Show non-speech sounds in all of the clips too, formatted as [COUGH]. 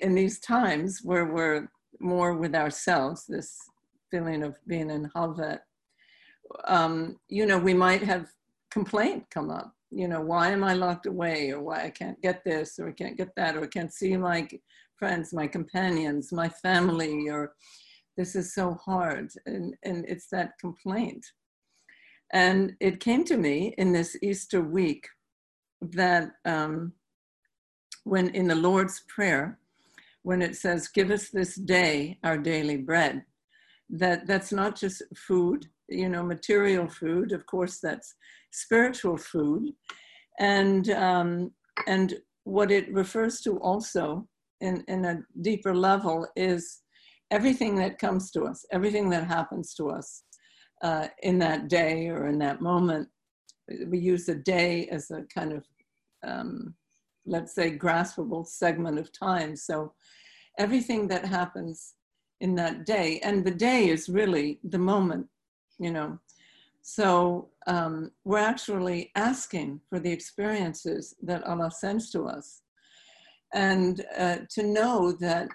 in these times where we're more with ourselves, this feeling of being in halvet, um, you know, we might have complaint come up. You know, why am I locked away, or why I can't get this, or I can't get that, or I can't see my friends, my companions, my family, or this is so hard. And, and it's that complaint. And it came to me in this Easter week that um, when in the Lord's Prayer, when it says, Give us this day our daily bread, that that's not just food, you know, material food, of course, that's spiritual food. And, um, and what it refers to also in, in a deeper level is everything that comes to us, everything that happens to us uh, in that day or in that moment. We use a day as a kind of, um, let's say, graspable segment of time. So everything that happens in that day, and the day is really the moment, you know. So um, we're actually asking for the experiences that Allah sends to us. And uh, to know that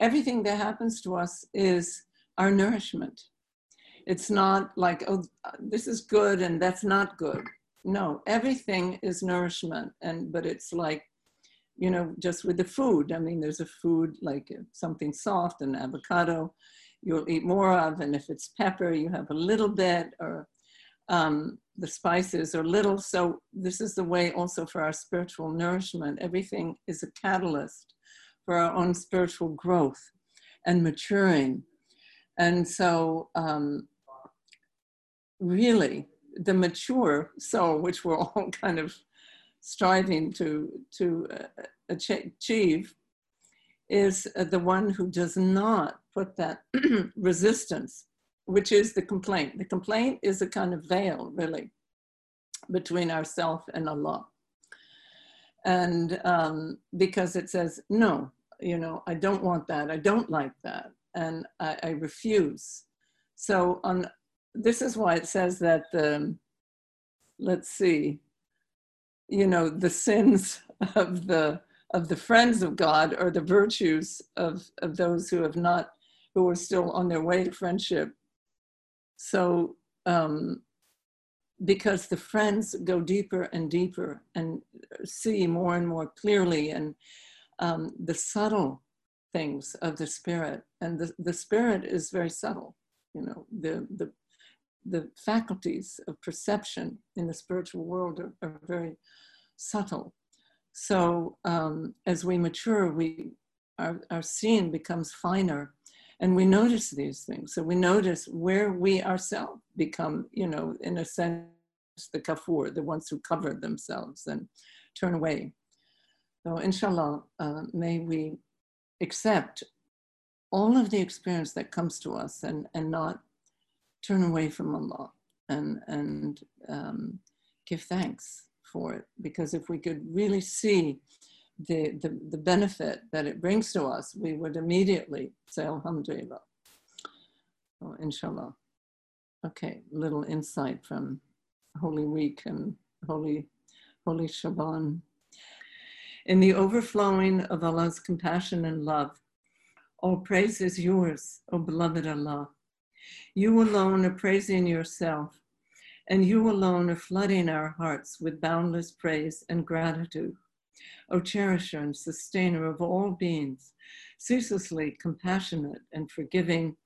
everything that happens to us is our nourishment. It's not like, oh, this is good and that's not good. No, everything is nourishment. And, but it's like, you know, just with the food. I mean, there's a food like something soft, an avocado, you'll eat more of. And if it's pepper, you have a little bit, or um, the spices are little. So this is the way also for our spiritual nourishment. Everything is a catalyst for our own spiritual growth and maturing. And so, um, really, the mature soul, which we're all [LAUGHS] kind of striving to, to uh, achieve, is uh, the one who does not put that [CLEARS THROAT] resistance, which is the complaint. The complaint is a kind of veil, really, between ourself and Allah. And um, because it says, no, you know, I don't want that, I don't like that, and I, I refuse. So on this is why it says that the, let's see, you know, the sins of the of the friends of God are the virtues of, of those who have not, who are still on their way to friendship. So um, because the friends go deeper and deeper and see more and more clearly and um, the subtle things of the spirit. And the, the spirit is very subtle, you know, the, the, the faculties of perception in the spiritual world are, are very subtle. So um, as we mature, we, our, our seeing becomes finer and we notice these things. So we notice where we ourselves become, you know, in a sense, the kafur, the ones who cover themselves and turn away. So, inshallah, uh, may we accept all of the experience that comes to us and, and not turn away from Allah and, and um, give thanks for it. Because if we could really see the, the, the benefit that it brings to us, we would immediately say, Alhamdulillah. Oh, inshallah. Okay, little insight from Holy Week and Holy, Holy Shaban in the overflowing of Allah's compassion and love. All praise is yours, O beloved Allah. You alone are praising yourself, and you alone are flooding our hearts with boundless praise and gratitude. O cherisher and sustainer of all beings, ceaselessly compassionate and forgiving,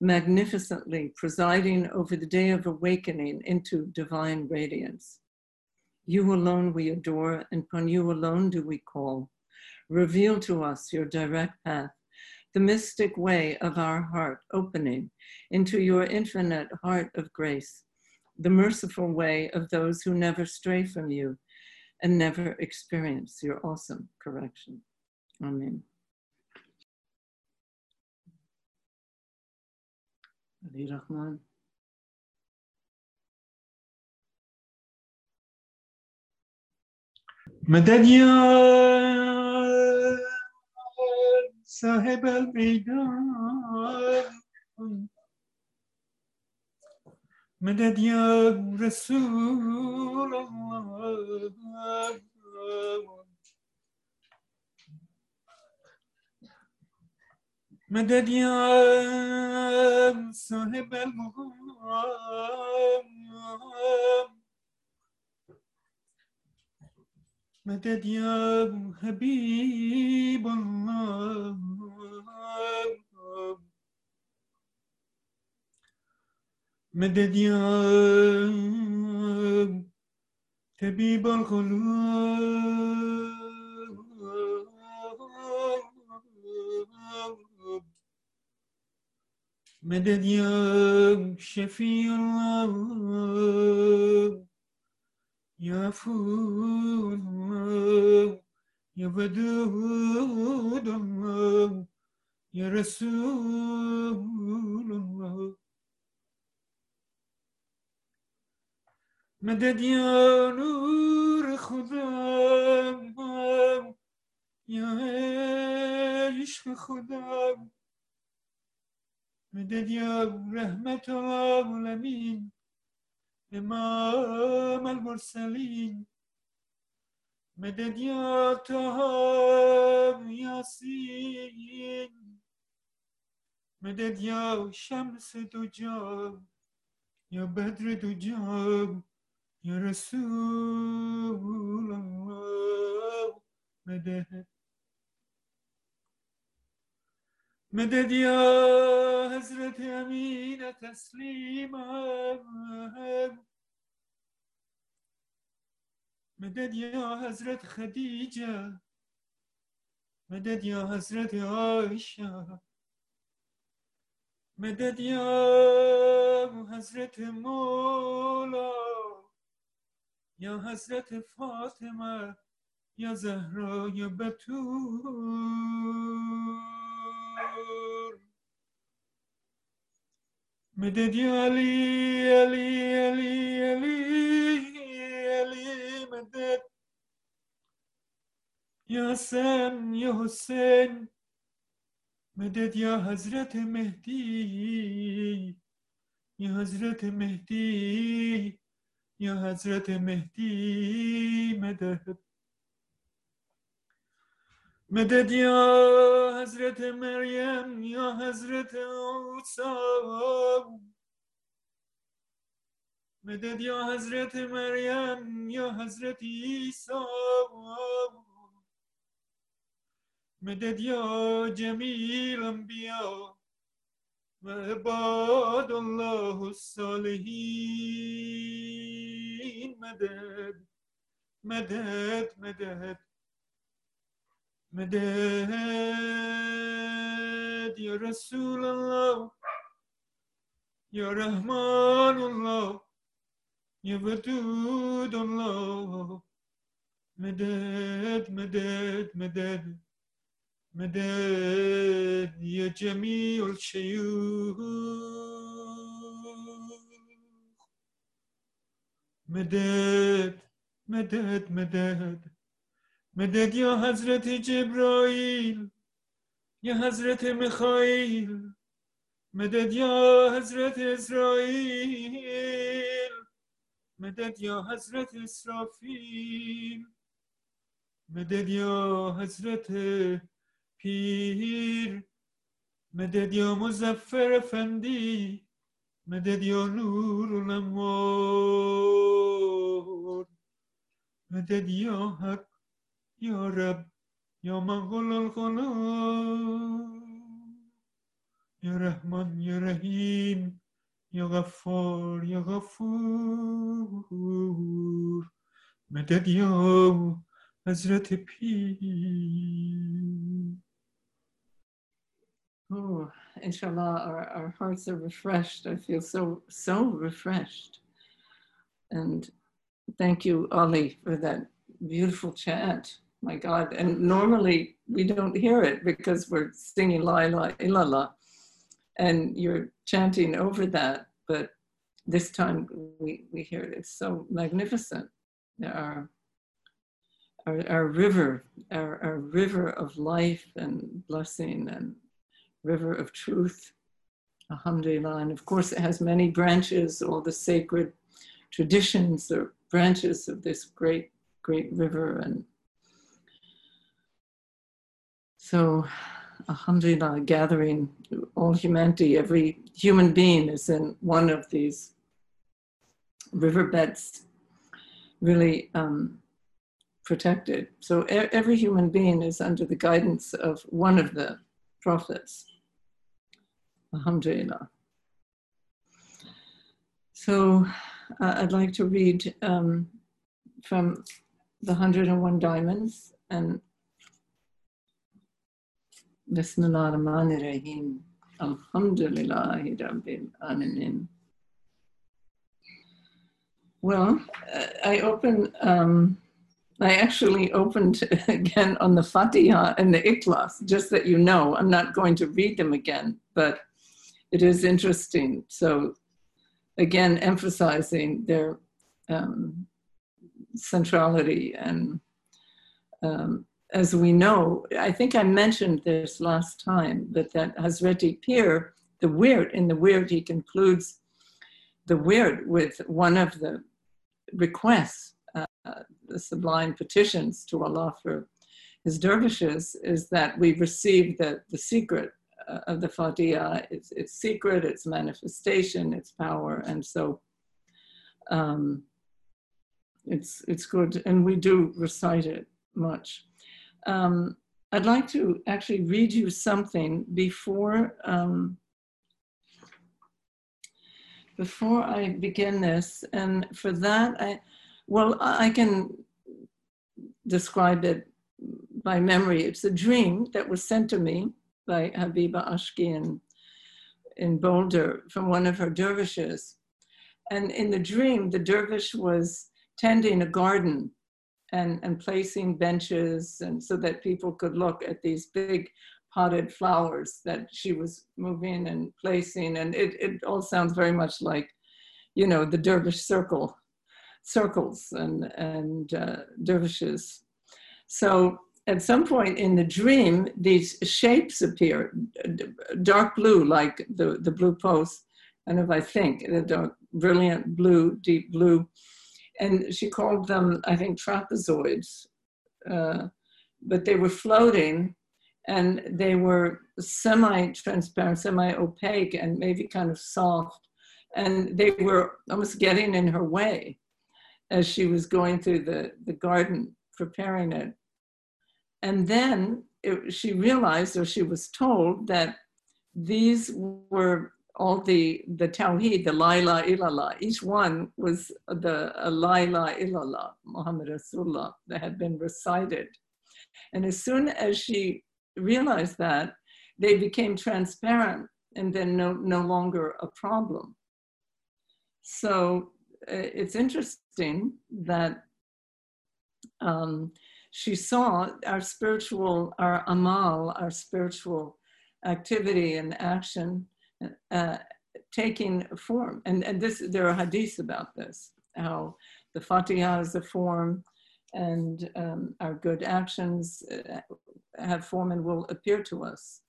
magnificently presiding over the day of awakening into divine radiance. You alone we adore, and upon you alone do we call. Reveal to us your direct path, the mystic way of our heart opening into your infinite heart of grace, the merciful way of those who never stray from you and never experience your awesome correction. Amen. Ali Rahman. مدد يا sahib el meydan Medet ya Resulallah Medet ya sahib el meydan مدد يا حبيب الله مدد يا طبيب القلوب مدد يا شفيع الله يا عفو الله يا ودود الله يا رسول الله مدد يا نور خدا يا عشق خدا مدد يا العالمين. إمام المرسلين مدد يا طه ياسين مدد يا شمس دجى يا بدر دجى يا رسول الله. مدد مدد یا حضرت امین تسلیمم مدد یا حضرت خدیجه. مدد یا حضرت عایشه. مدد یا حضرت مولا. یا حضرت فاطمه. یا زهرا یا بتول. مدد علی علی علی علی علی مدد یا حسن یا حسین مدد یا حضرت مهدی یا حضرت مهدی یا حضرت مهدی مدد مدد یا حضرت مریم یا حضرت عیسی؟ مدد یا حضرت مریم یا حضرت عیسی؟ مدد یا جمیل انبیا و عباد الله الصالحین؟ مدد مدد مدد. Medet ya Resulallah Ya Rahmanullah Ya Vedudullah. Medet, medet, medet Medet ya Cemil Şeyh. Medet, medet, medet. مدد يا حضرت جبرائيل يا حضرت ميخائيل مدد يا حضرت إسرائيل مدد يا حضرت إسرافيل مدد يا حضرت پیر مدد یا مزفر افندی مدد یا نور الانوار مدد یا حق یا رب یا منقل القلوب یا رحمان یا رحیم یا غفار یا غفور مدد یا حضرت پیر Oh, inshallah, our, our hearts are refreshed. I feel so, so refreshed. And thank you, Ali, for that beautiful chant. My God. And normally we don't hear it because we're singing La ilaha illallah and you're chanting over that. But this time we, we hear it. It's so magnificent. Our, our, our river, our, our river of life and blessing and river of truth. Alhamdulillah. And of course, it has many branches, all the sacred traditions or branches of this great, great river. And so, alhamdulillah, gathering all humanity. Every human being is in one of these riverbeds, really um, protected. So every human being is under the guidance of one of the prophets. Alhamdulillah. So uh, I'd like to read um, from the 101 Diamonds and Bismillah. Alhamdulillahi Rabbil. Well, uh, I open, um, I actually opened [LAUGHS] again on the Fatiha and the Ikhlas, just that you know. I'm not going to read them again, but it is interesting. So, again, emphasizing their um, centrality and um, as we know, I think I mentioned this last time, but that Hazreti Pir, the wird, in the wird, he concludes the wird with one of the requests, uh, the sublime petitions to Allah for his dervishes, is that we receive the, the secret uh, of the Fatiha. It's, it's secret, its manifestation, its power, and so um, it's, it's good. And we do recite it much. Um, I'd like to actually read you something before um, before I begin this. And for that, I well, I can describe it by memory. It's a dream that was sent to me by Habiba Ashki in, in Boulder from one of her dervishes. And in the dream, the dervish was tending a garden and, and placing benches and so that people could look at these big potted flowers that she was moving and placing. And it, it all sounds very much like, you know, the dervish circle, circles and, and uh, dervishes. So at some point in the dream, these shapes appear, dark blue, like the, the blue post, and if I think, the dark, brilliant blue, deep blue, and she called them, I think, trapezoids. Uh, but they were floating and they were semi-transparent, semi-opaque, and maybe kind of soft. And they were almost getting in her way as she was going through the, the garden, preparing it. And then it, she realized, or she was told, that these were all the the tawheed, the la ilaha illallah, each one was the la ilaha illallah, Muhammad Rasulullah, that had been recited. And as soon as she realized that, they became transparent and then no, no longer a problem. So uh, it's interesting that um, she saw our spiritual, our amal, our spiritual activity and action uh, taking form. And, and this, there are hadiths about this, how the Fatiha is a form and um, our good actions uh, have form and will appear to us.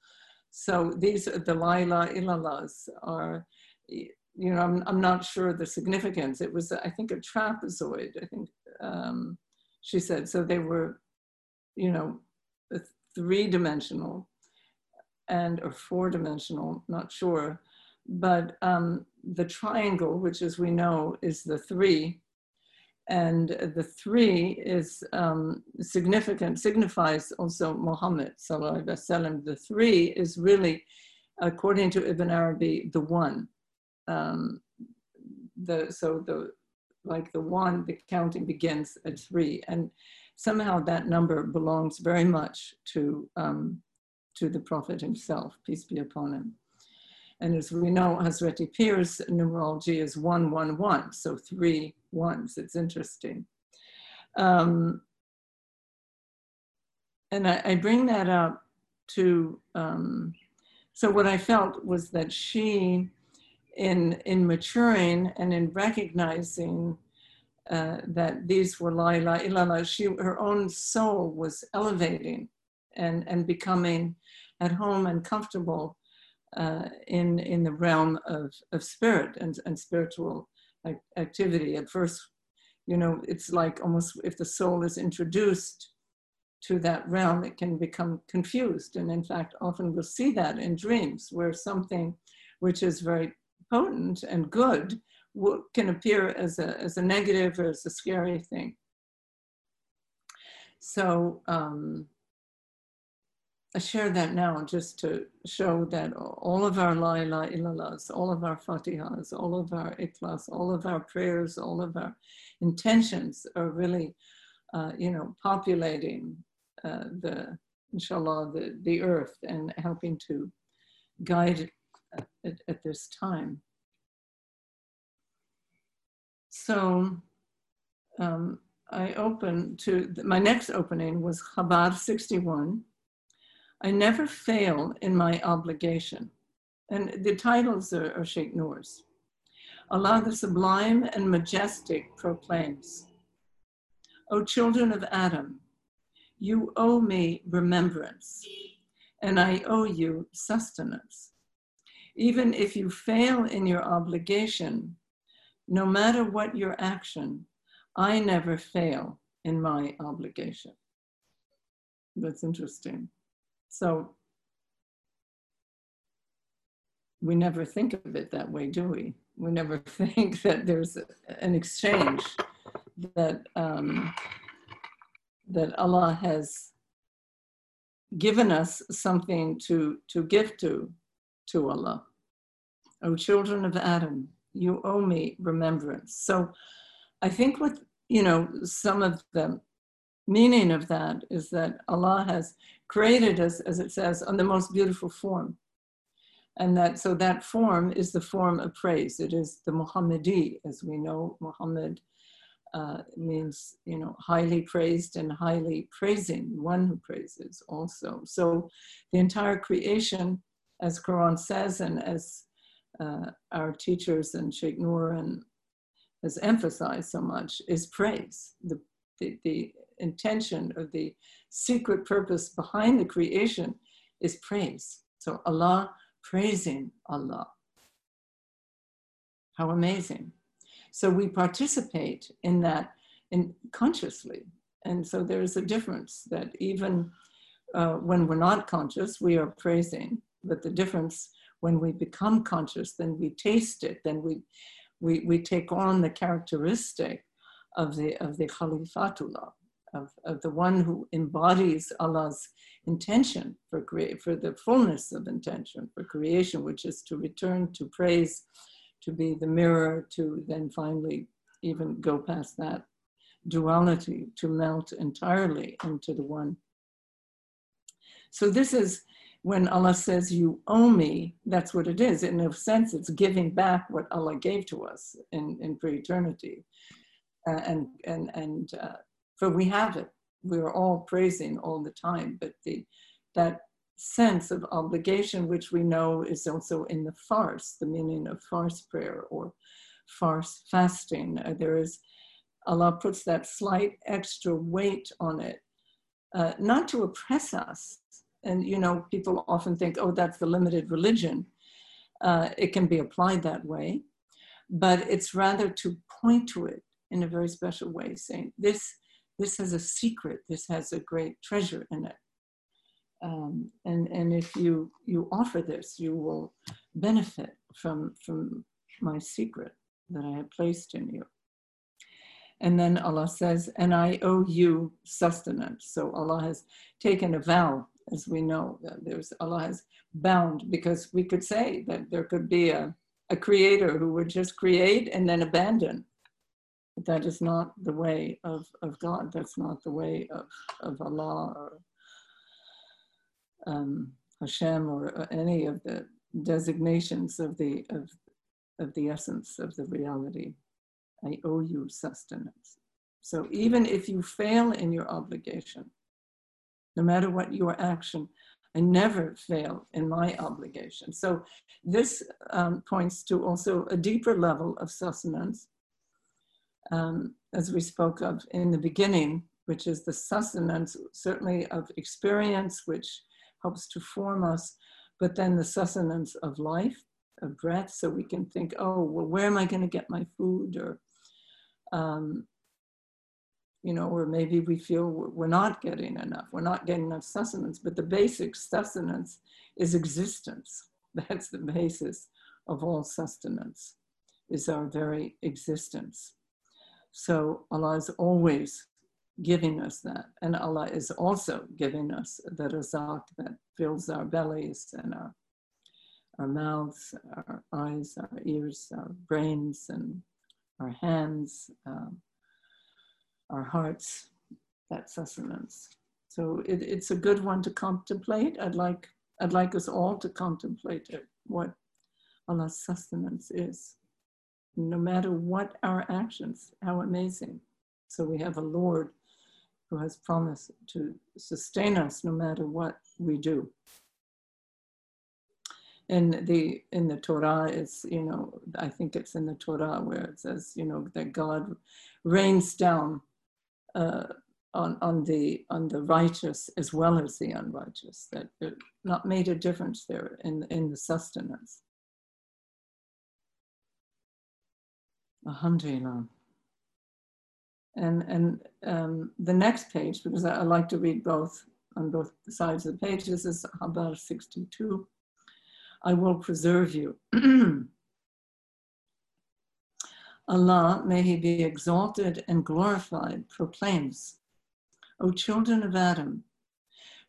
So these, the La ilaha illallahs are, you know, I'm, I'm not sure the significance. It was, I think, a trapezoid, I think um, she said. So they were, you know, three dimensional and or four dimensional, not sure. But um, the triangle, which as we know is the three, and the three is um, significant, signifies also Muhammad sallallahu The three is really, according to Ibn Arabi, the one. Um, the so the like the one, the counting begins at three, and somehow that number belongs very much to um, to the Prophet himself, peace be upon him. And as we know, Hazreti Pir's numerology is 111, so three ones. It's interesting. Um, and I, I, bring that up to, um, so what I felt was that she, in, in maturing and in recognizing uh, that these were la ilaha she, her own soul was elevating and, and becoming at home and comfortable uh, in, in the realm of, of spirit and, and spiritual activity. At first, you know, it's like almost if the soul is introduced to that realm, it can become confused. And in fact, often we'll see that in dreams where something which is very potent and good can appear as a, as a negative or as a scary thing. So um, I share that now just to show that all of our la ilaha illallahs, all of our fatihas, all of our ikhlas, all of our prayers, all of our intentions are really, uh, you know, populating uh, the, inshallah, the, the earth and helping to guide at, at this time. So um, I opened to, my next opening was Habar 61. I never fail in my obligation. And the titles are, are Sheikh Noor's. Allah the Sublime and Majestic proclaims, O children of Adam, you owe me remembrance, and I owe you sustenance. Even if you fail in your obligation, no matter what your action, I never fail in my obligation. That's interesting. So we never think of it that way, do we? We never [LAUGHS] think that there's an exchange that um, that Allah has given us something to to give to to Allah. O children of Adam, you owe me remembrance. So I think what, you know, some of the meaning of that is that Allah has created us, as it says, on the most beautiful form. And that, so that form is the form of praise. It is the Muhammadi, as we know, Muhammad uh, means, you know, highly praised and highly praising, one who praises also. So the entire creation, as Quran says, and as uh, our teachers and Sheikh Noor and has emphasized so much is praise. The, the, the intention or the secret purpose behind the creation is praise. So Allah praising Allah. How amazing. So we participate in that in consciously. And so there is a difference that even uh, when we're not conscious, we are praising, but the difference when we become conscious, then we taste it, then we, we, we take on the characteristic of the, of the Khalifatullah, of, of the one who embodies Allah's intention for, create, for the fullness of intention for creation, which is to return to praise, to be the mirror, to then finally even go past that duality, to melt entirely into the one. So this is when Allah says, You owe me, that's what it is. In a sense, it's giving back what Allah gave to us in, in pre eternity. Uh, and and, and uh, for we have it. We're all praising all the time, but the, that sense of obligation, which we know is also in the farz, the meaning of farz prayer or farz fasting. Uh, there is, Allah puts that slight extra weight on it, uh, not to oppress us, and you know people often think oh that's the limited religion uh, it can be applied that way but it's rather to point to it in a very special way saying this this has a secret this has a great treasure in it. Um, and and if you you offer this you will benefit from from my secret that i have placed in you. And then allah says and i owe you sustenance. So allah has taken a vow as we know, that there's Allah has bound because we could say that there could be a, a creator who would just create and then abandon. That is not the way of, of God. That's not the way of, of Allah or um, Hashem or any of the designations of the of, of the essence of the reality. I owe you sustenance. So even if you fail in your obligation, no matter what your action. I never fail in my obligation. So this um, points to also a deeper level of sustenance, um, as we spoke of in the beginning, which is the sustenance certainly of experience, which helps to form us, but then the sustenance of life, of breath, so we can think, oh, well, where am I going to get my food? Or um, you know, or maybe we feel we're not getting enough, we're not getting enough sustenance, but the basic sustenance is existence. [LAUGHS] That's the basis of all sustenance, is our very existence. So Allah is always giving us that. And Allah is also giving us the razak that fills our bellies and our, our mouths, our eyes, our ears, our brains, and our hands, um, our hearts, that sustenance. So it, it's a good one to contemplate. I'd like, I'd like us all to contemplate it, what Allah's sustenance is. No matter what our actions, how amazing. So we have a Lord who has promised to sustain us no matter what we do. In the in the Torah, it's you know I think it's in the Torah where it says you know that God rains down uh, on on the on the righteous as well as the unrighteous. That it not made a difference there in in the sustenance. Alhamdulillah. And, and um, the next page, because I, I, like to read both on both sides of the page, this is Habar 62. I will preserve you. [CLEARS THROAT] Allah, may He be exalted and glorified, proclaims, O children of Adam,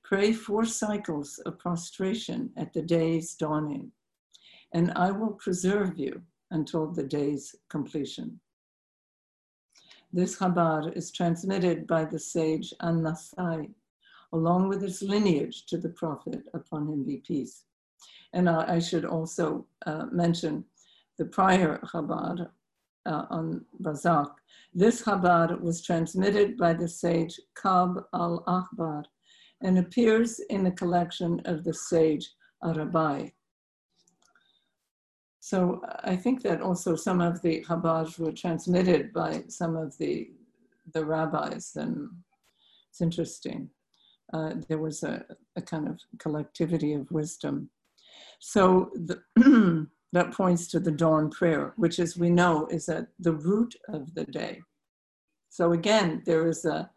pray four cycles of prostration at the day's dawning, and I will preserve you until the day's completion. This Habar is transmitted by the sage An-Nasai, along with its lineage to the Prophet, upon him be peace. And I, I should also uh, mention the prior Habar uh, on Razak. This Habar was transmitted by the sage Kab al-Akhbar and appears in the collection of the sage Arabai. So I think that also some of the Habar were transmitted by some of the, the rabbis, and it's interesting. Uh, there was a, a, kind of collectivity of wisdom. So the, [CLEARS THROAT] that points to the dawn prayer, which, as we know, is at the root of the day. So again, there is a,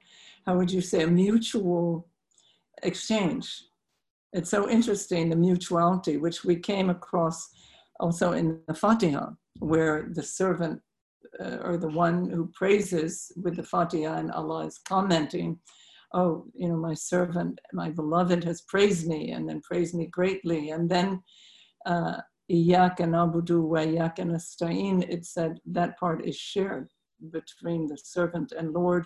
how would you say, a mutual exchange. It's so interesting, the mutuality, which we came across also in the Fatiha, where the servant uh, or the one who praises with the Fatiha and Allah is commenting, oh, you know, my servant, my beloved has praised me and then praised me greatly. And then, Iyaka nabudu wa iyaka nasta'in, it said that part is shared between the servant and Lord.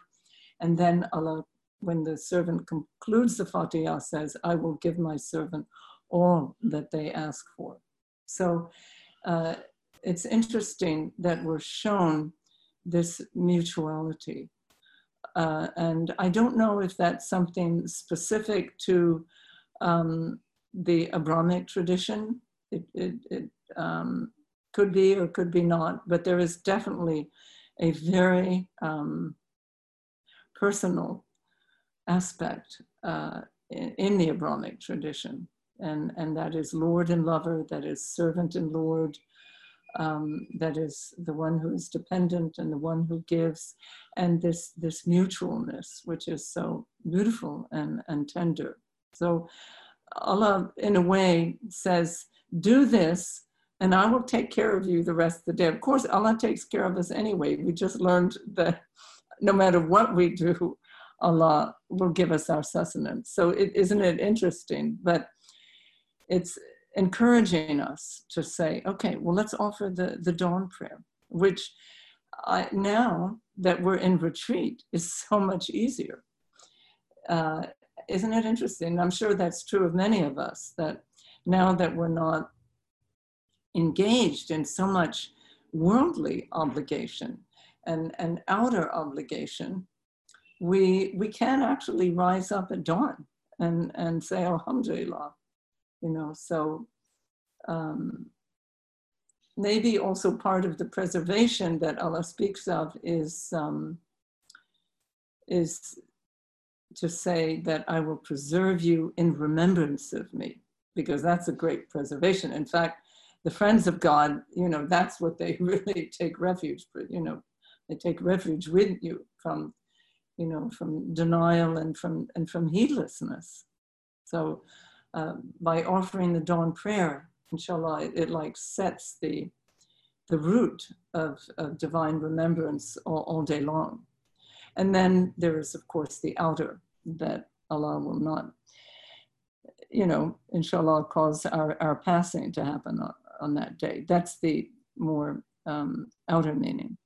And then Allah, when the servant concludes the Fatiha, says, I will give my servant all that they ask for. So uh, it's interesting that we're shown this mutuality. Uh, and I don't know if that's something specific to um, the Abrahamic tradition. It, it, it um, could be or could be not, but there is definitely a very um, personal aspect uh, in, in, the Abrahamic tradition and, and that is Lord and lover, that is servant and Lord, um, that is the one who is dependent and the one who gives, and this, this mutualness, which is so beautiful and, and tender. So Allah, in a way, says, Do this, and I will take care of you the rest of the day. Of course, Allah takes care of us anyway. We just learned that no matter what we do, Allah will give us our sustenance. So isn't it interesting? But it's encouraging us to say, okay, well, let's offer the, the dawn prayer, which I, now that we're in retreat is [LAUGHS] so much easier. Uh, isn't it interesting? I'm sure that's true of many of us that now that we're not engaged in so much worldly obligation and, and outer obligation, we, we can actually rise up at dawn and, and say, Alhamdulillah, you know, so um, maybe also part of the preservation that Allah speaks of is, um, is to say that I will preserve you in remembrance of me, because that's a great preservation. In fact, the friends of God, you know, that's what they [LAUGHS] really take refuge for, you know, they take refuge with you from you know, from denial and from and from heedlessness. So uh, by offering the dawn prayer, inshallah, it, it like sets the the root of, of divine remembrance all, all day long. And then there is, of course, the outer that Allah will not, you know, inshallah, cause our, our passing to happen on, on that day. That's the more um, outer meaning.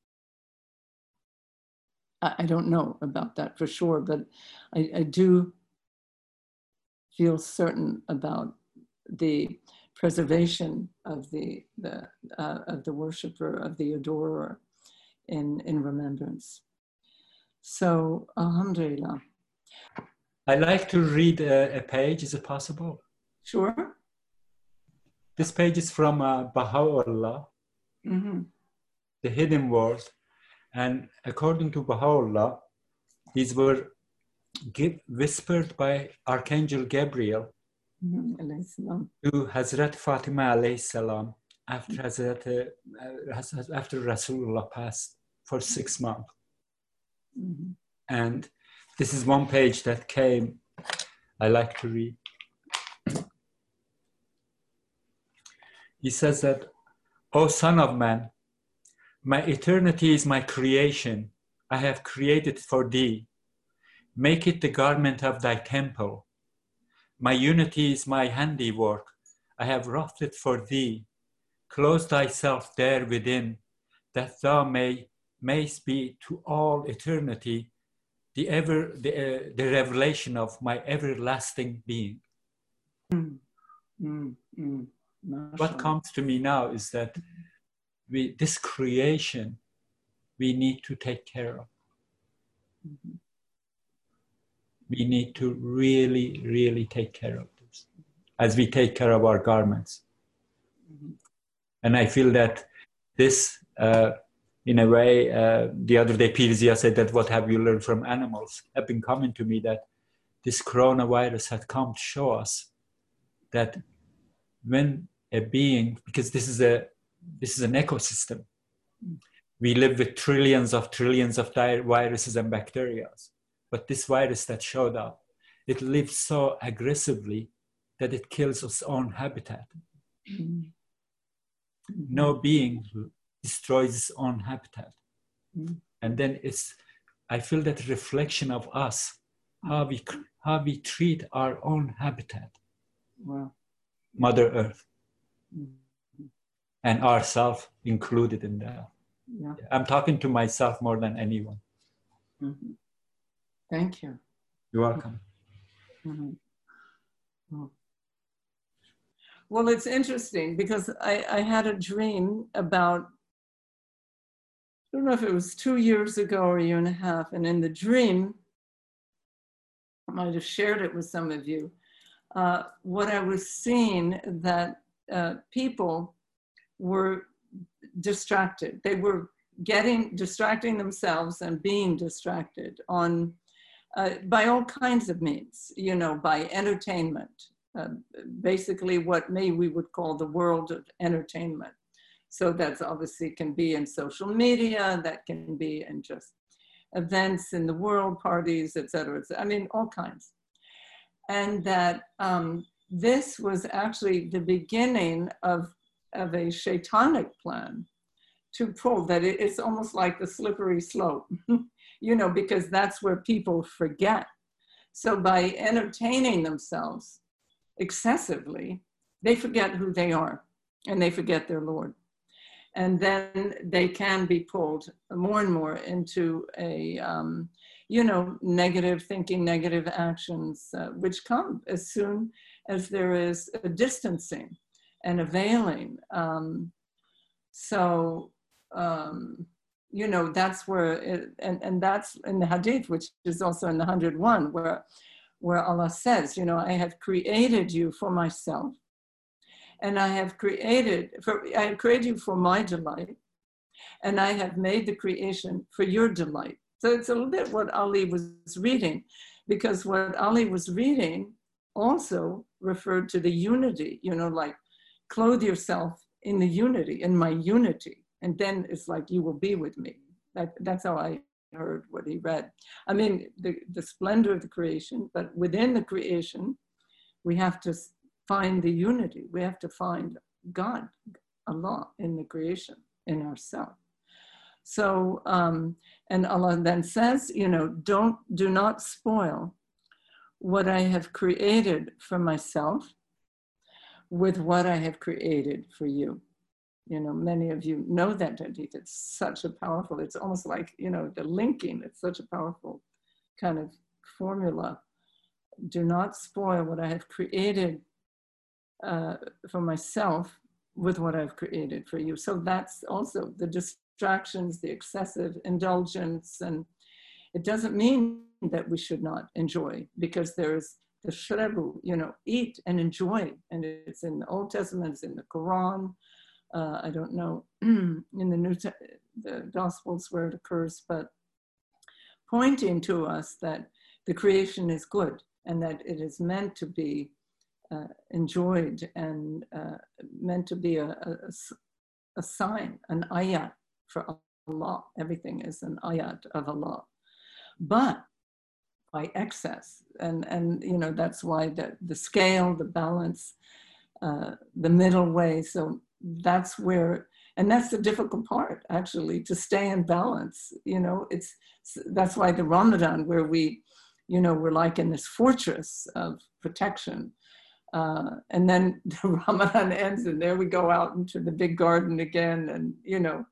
I, I, don't know about that for sure, but I, I do feel certain about the preservation of the, the uh, of the worshiper, of the adorer in, in remembrance. So, Alhamdulillah. I like to read a, a page. Is it possible? Sure. This page is from uh, Baha'u'llah, mm-hmm. The Hidden Words. And according to Baha'u'llah, these were give, whispered by Archangel Gabriel mm-hmm. to Hazrat Fatima alayhi salam after Hazrat, uh, after Rasulullah passed for six months. Mm-hmm. And this is one page that came, I like to read. He says that, O Son of Man, my eternity is my creation. I have created for thee. Make it the garment of thy temple. My unity is my handiwork. I have wrought it for thee. Close thyself there within, that thou may mayst be to all eternity the ever the, uh, the revelation of my everlasting being. Mm, mm, mm. What comes to me now is that we this creation we need to take care of. Mm-hmm. We need to really, really take care of this as we take care of our garments. Mm-hmm. And I feel that this uh, in a way, uh, the other day, Peter said that what have you learned from animals have been coming to me that this coronavirus had come to show us that when a being, because this is a this is an ecosystem, we live with trillions of trillions of viruses and bacteria, but this virus that showed up, it lives so aggressively that it kills its own habitat. Mm-hmm. No being destroys its own habitat. Mm. And then it's, I feel that reflection of us, how we, how we treat our own habitat. Wow. Mother Earth. Mm-hmm. And ourself included in that. Yeah. I'm talking to myself more than anyone. Mm-hmm. Thank you. You're welcome. Mm-hmm. Oh. Well, it's interesting because I, I had a dream about I don't know if it was two years ago or a year and a half. And in the dream, I might have shared it with some of you. Uh, what I was seeing that uh, people were distracted. They were getting distracting themselves and being distracted on uh, by all kinds of means. You know, by entertainment. Uh, basically, what may we would call the world of entertainment. So that's obviously can be in social media, that can be in just events in the world, parties, et cetera, et cetera. I mean, all kinds. And that um, this was actually the beginning of, of a shaitanic plan to pull that it, it's almost like the slippery slope, [LAUGHS] you know, because that's where people forget. So by entertaining themselves excessively, they forget who they are and they forget their Lord and then they can be pulled more and more into a um, you know negative thinking negative actions uh, which come as soon as there is a distancing and a veiling um, so um, you know that's where it, and, and that's in the hadith which is also in the 101 where where allah says you know i have created you for myself and I have created for I have created you for my delight, and I have made the creation for your delight. So it's a little bit what Ali was reading, because what Ali was reading also referred to the unity, you know, like clothe yourself in the unity, in my unity. And then it's like you will be with me. That, that's how I heard, what he read. I mean, the, the splendor of the creation, but within the creation, we have to find the unity. We have to find God, Allah, in the creation, in ourselves. So, um, and Allah then says, you know, don't, do not spoil what I have created for myself with what I have created for you. You know, many of you know that hadith. It's such a powerful, it's almost like, you know, the linking, it's such a powerful kind of formula. Do not spoil what I have created uh, for myself with what I've created for you. So that's also the distractions, the excessive indulgence, and it doesn't mean that we should not enjoy because there's the shrebu, you know, eat and enjoy. And it's in the Old Testament, it's in the Quran. Uh, I don't know [CLEARS THROAT] in the New the Gospels where it occurs, but pointing to us that the creation is good and that it is meant to be uh, enjoyed and uh, meant to be a, a, a sign, an ayat for Allah. Everything is an ayat of Allah. But by excess. And, and you know, that's why the, the scale, the balance, uh, the middle way. So that's where, and that's the difficult part actually, to stay in balance. You know, it's, that's why the Ramadan where we, you know, we're like in this fortress of protection. Uh, and then [LAUGHS] the Ramadan ends and there we go out into the big garden again. And, you know,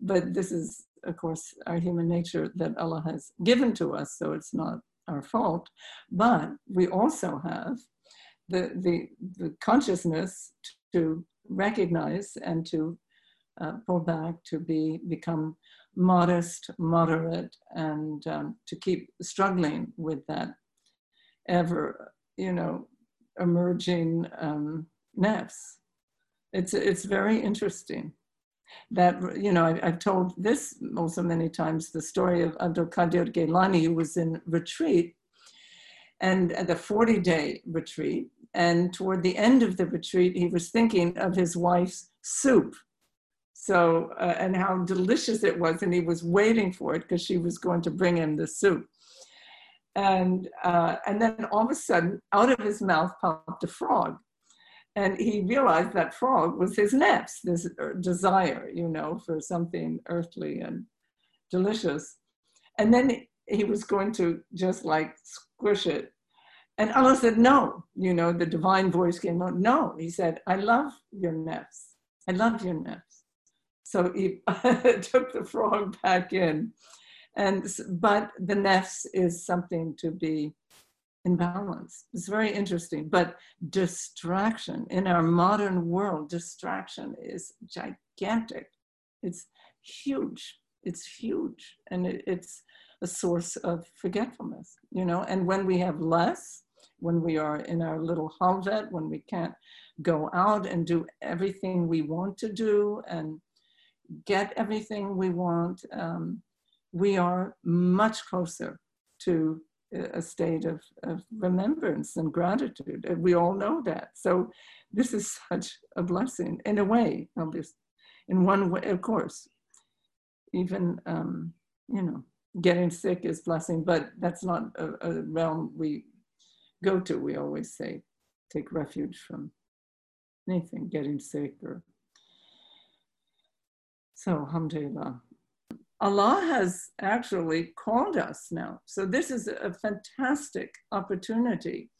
but this is, of course, our human nature that Allah has given to us. So it's not our fault, but we also have the, the, the consciousness to recognize and to uh, pull back, to be become modest, moderate, and um, to keep struggling with that ever, you know, emerging um, nefs. It's, it's very interesting that you know I, have told this also many times the story of Abdul Qadir Gailani who was in retreat and the 40 day retreat. And toward the end of the retreat he was thinking of his wife's soup. So uh, and how delicious it was and he was waiting for it because she was going to bring him the soup. And uh, and then all of a sudden out of his mouth popped a frog. And he realized that frog was his nefs, this uh, desire, you know, for something earthly and delicious. And then he was going to just like squish it. And Allah said, no, you know, the divine voice came out, no. He said, I love your nefs. I love your nefs. So he [LAUGHS] took the frog back in. And, but the nefs is something to be in balance. It's very interesting. But distraction in our modern world, distraction is gigantic. It's huge. It's huge. And it, it's a source of forgetfulness, you know. And when we have less, when we are in our little halvet, when we can't go out and do everything we want to do and get everything we want, um, we are much closer to a state of, of remembrance and gratitude. We all know that. So this is such a blessing in a way, obviously. In one way, of course, even, um, you know, getting sick is blessing, but that's not a, a realm we go to. We always say, take refuge from anything, getting sick or so, alhamdulillah. Allah has actually called us now. So this is a fantastic opportunity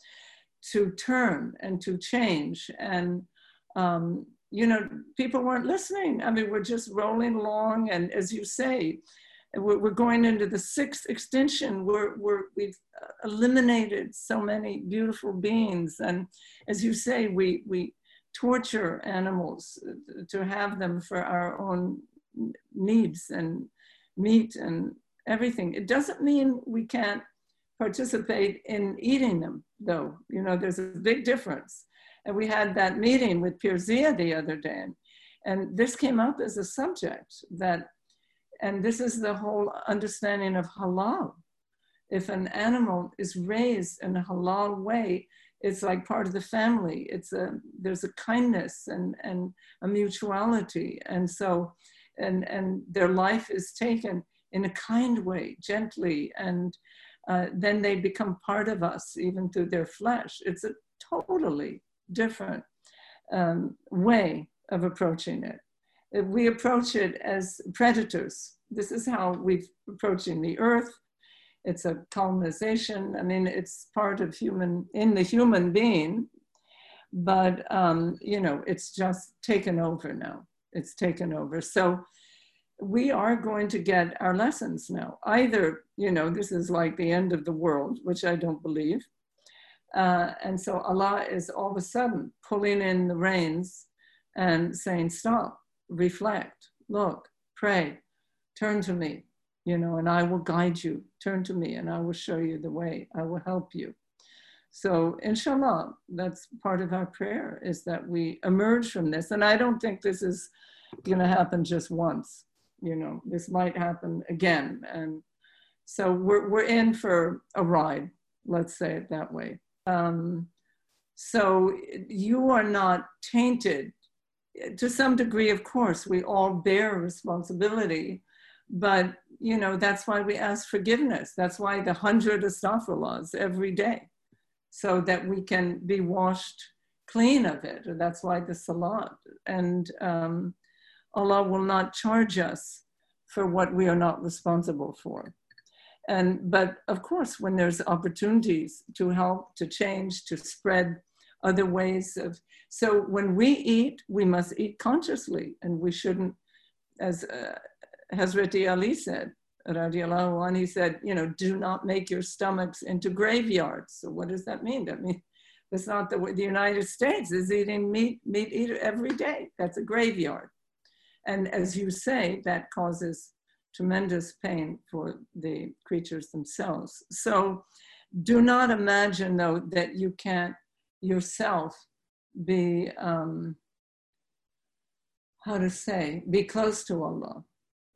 to turn and to change. And, um, you know, people weren't listening. I mean, we're just rolling along. And as you say, we're, going into the sixth extinction. We're, we're, we've uh, eliminated so many beautiful beings. And as you say, we, we torture animals uh, to have them for our own needs and meat and everything. It doesn't mean we can't participate in eating them, though. You know, there's a big difference. And we had that meeting with Pir Zia the other day, and, and this came up as a subject that, and this is the whole understanding of halal. If an animal is raised in a halal way, it's like part of the family. It's a there's a kindness and and a mutuality, and so and, and their life is taken in a kind way, gently, and uh, then they become part of us, even through their flesh. It's a totally different um, way of approaching it. We approach it as predators. This is how we're approaching the earth. It's a colonization. I mean, it's part of human, in the human being, but, um, you know, it's just taken over now. It's taken over. So we are going to get our lessons now. Either, you know, this is like the end of the world, which I don't believe. Uh, and so Allah is all of a sudden pulling in the reins and saying, stop, reflect, look, pray, turn to me, you know, and I will guide you. Turn to me and I will show you the way. I will help you. So, inshallah, that's part of our prayer is that we emerge from this. And I don't think this is going to happen just once. You know, this might happen again. And so we're, we're in for a ride, let's say it that way. Um, so you are not tainted. To some degree, of course, we all bear responsibility but, you know, that's why we ask forgiveness. That's why the hundred astaghfirullahs every day, so that we can be washed clean of it. And That's why the salat. And um, Allah will not charge us for what we are not responsible for. And, but of course, when there's opportunities to help, to change, to spread other ways of, so when we eat, we must eat consciously and we shouldn't, as uh, Hazreti Ali said, radiallahu anh, he said, you know, do not make your stomachs into graveyards. So what does that mean? That means that's not the way the United States is eating meat, meat eater every day. That's a graveyard. And as you say, that causes tremendous pain for the creatures themselves. So do not imagine though that you can't yourself be, um, how to say, be close to Allah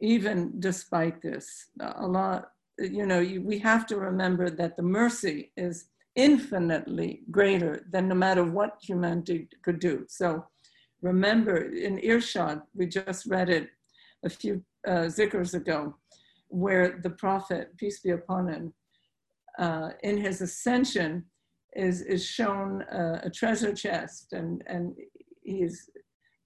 even despite this. Allah, you know, we have to remember that the mercy is infinitely greater than no matter what humanity could do. So remember in Irshad, we just read it a few uh, zikrs ago, where the Prophet, peace be upon him, uh, in his ascension is, is shown uh, a treasure chest and, and he's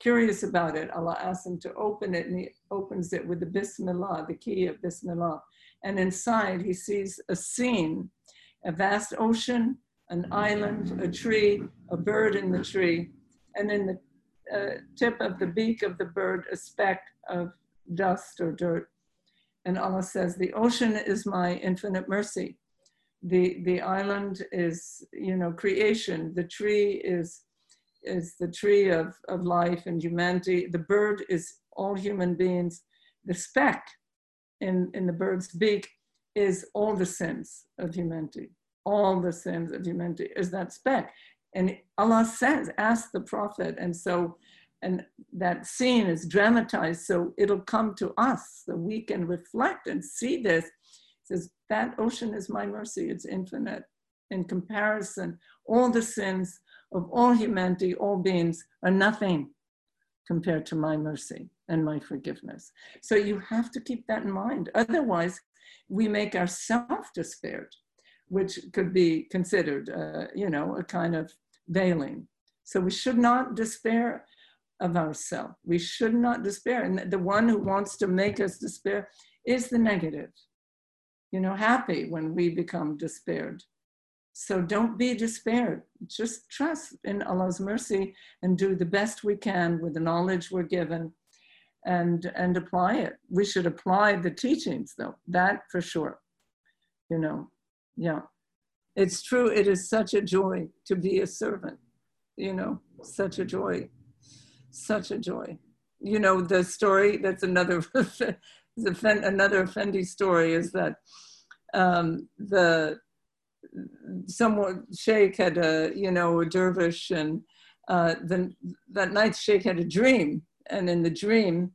curious about it, Allah asks him to open it, and he opens it with the Bismillah, the key of Bismillah. And inside, he sees a scene a vast ocean, an island, a tree, a bird in the tree, and in the uh, tip of the beak of the bird, a speck of dust or dirt. And Allah says, The ocean is my infinite mercy. The, the island is, you know, creation. The tree is is the tree of, of life and humanity. The bird is all human beings. The speck in, in the bird's beak is all the sins of humanity. All the sins of humanity is that speck. And Allah says, ask the Prophet. And so, and that scene is dramatized so it'll come to us so we can reflect and see this. It says, that ocean is my mercy, it's infinite. In comparison, all the sins of all humanity, all beings, are nothing compared to my mercy and my forgiveness. So you have to keep that in mind. Otherwise, we make ourselves despaired, which could be considered, uh, you know, a kind of veiling. So we should not despair of ourselves. We should not despair. And the one who wants to make us despair is the negative. You know, happy when we become despaired. So don't be despaired. Just trust in Allah's mercy and do the best we can with the knowledge we're given and, and apply it. We should apply the teachings, though, that for sure. You know, yeah. It's true, it is such a joy to be a servant, you know, such a joy, such a joy. You know, the story that's another, [LAUGHS] another Effendi story is that um, the someone sheikh had a you know a dervish and uh, then that night sheikh had a dream. And in the dream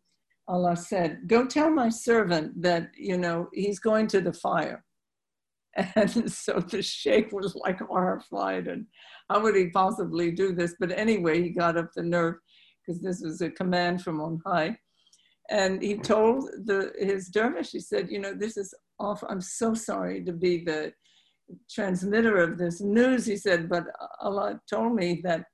allah said go tell my servant that you know he's going to the fire. [LAUGHS] And so the sheikh was like horrified and how would he possibly do this? But anyway he got up the nerve because this was a command from on high And he told the, his dervish, he said, you know, this is awful. I'm so sorry to be the transmitter of this news. He said, but Allah told me that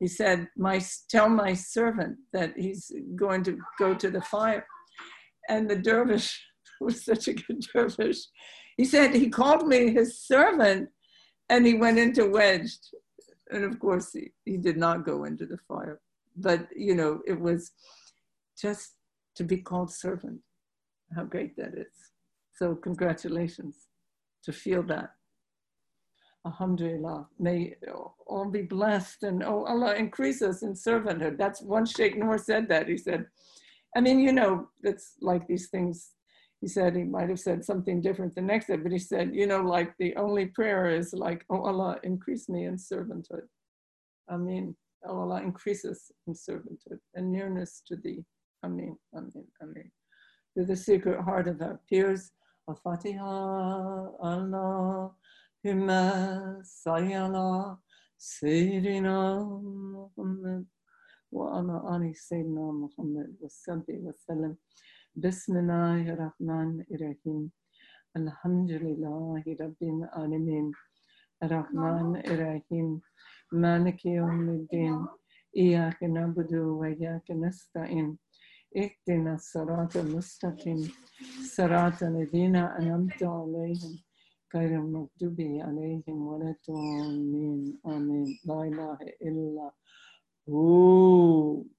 he said, my, tell my servant that he's going to go to the fire. And the dervish [LAUGHS] was such a good dervish. He said he called me his servant and he went into wajd. And of course, he, he did not go into the fire. But, you know, it was just to be called servant. How great that is. So, congratulations to feel that. Alhamdulillah. May all be blessed and oh Allah increase us in servanthood. That's one Sheikh Noor said that. He said, I mean, you know, it's like these things. He said he might have said something different the next day, but he said, you know, like the only prayer is like, oh Allah, increase me in servanthood. I mean, oh Allah, increase us in servanthood and nearness to thee. Amin, Amin, Amin. To the secret heart of our pirs, Al-Fatiha, Allah, Himma, Sayyala, Sayyidina Muhammad, wa Ana Ani Sayyidina Muhammad, wa salli wa sallam. Bismillahir Rahmanir Rahim. Alhamdulillahi Rabbil Alameen. Rahman Rahim. Maliki Yawmiddin. إياك wa وإياك نستعين اهدنا الصراط المستقيم. صراط الذين أنعمت عليهم غير المغضوب عليهم ولا الضالين. آمين. لا إله إلا هو.